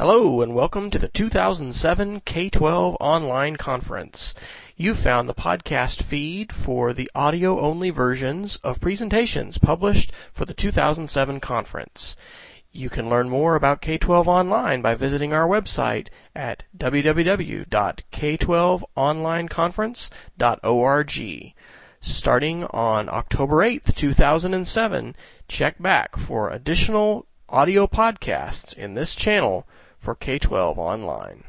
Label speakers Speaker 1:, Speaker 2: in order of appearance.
Speaker 1: Hello and welcome to the 2007 K-12 Online Conference. You found the podcast feed for the audio-only versions of presentations published for the 2007 conference. You can learn more about K-12 Online by visiting our website at www.k12onlineconference.org. Starting on October 8th, 2007, check back for additional audio podcasts in this channel for K-12 Online.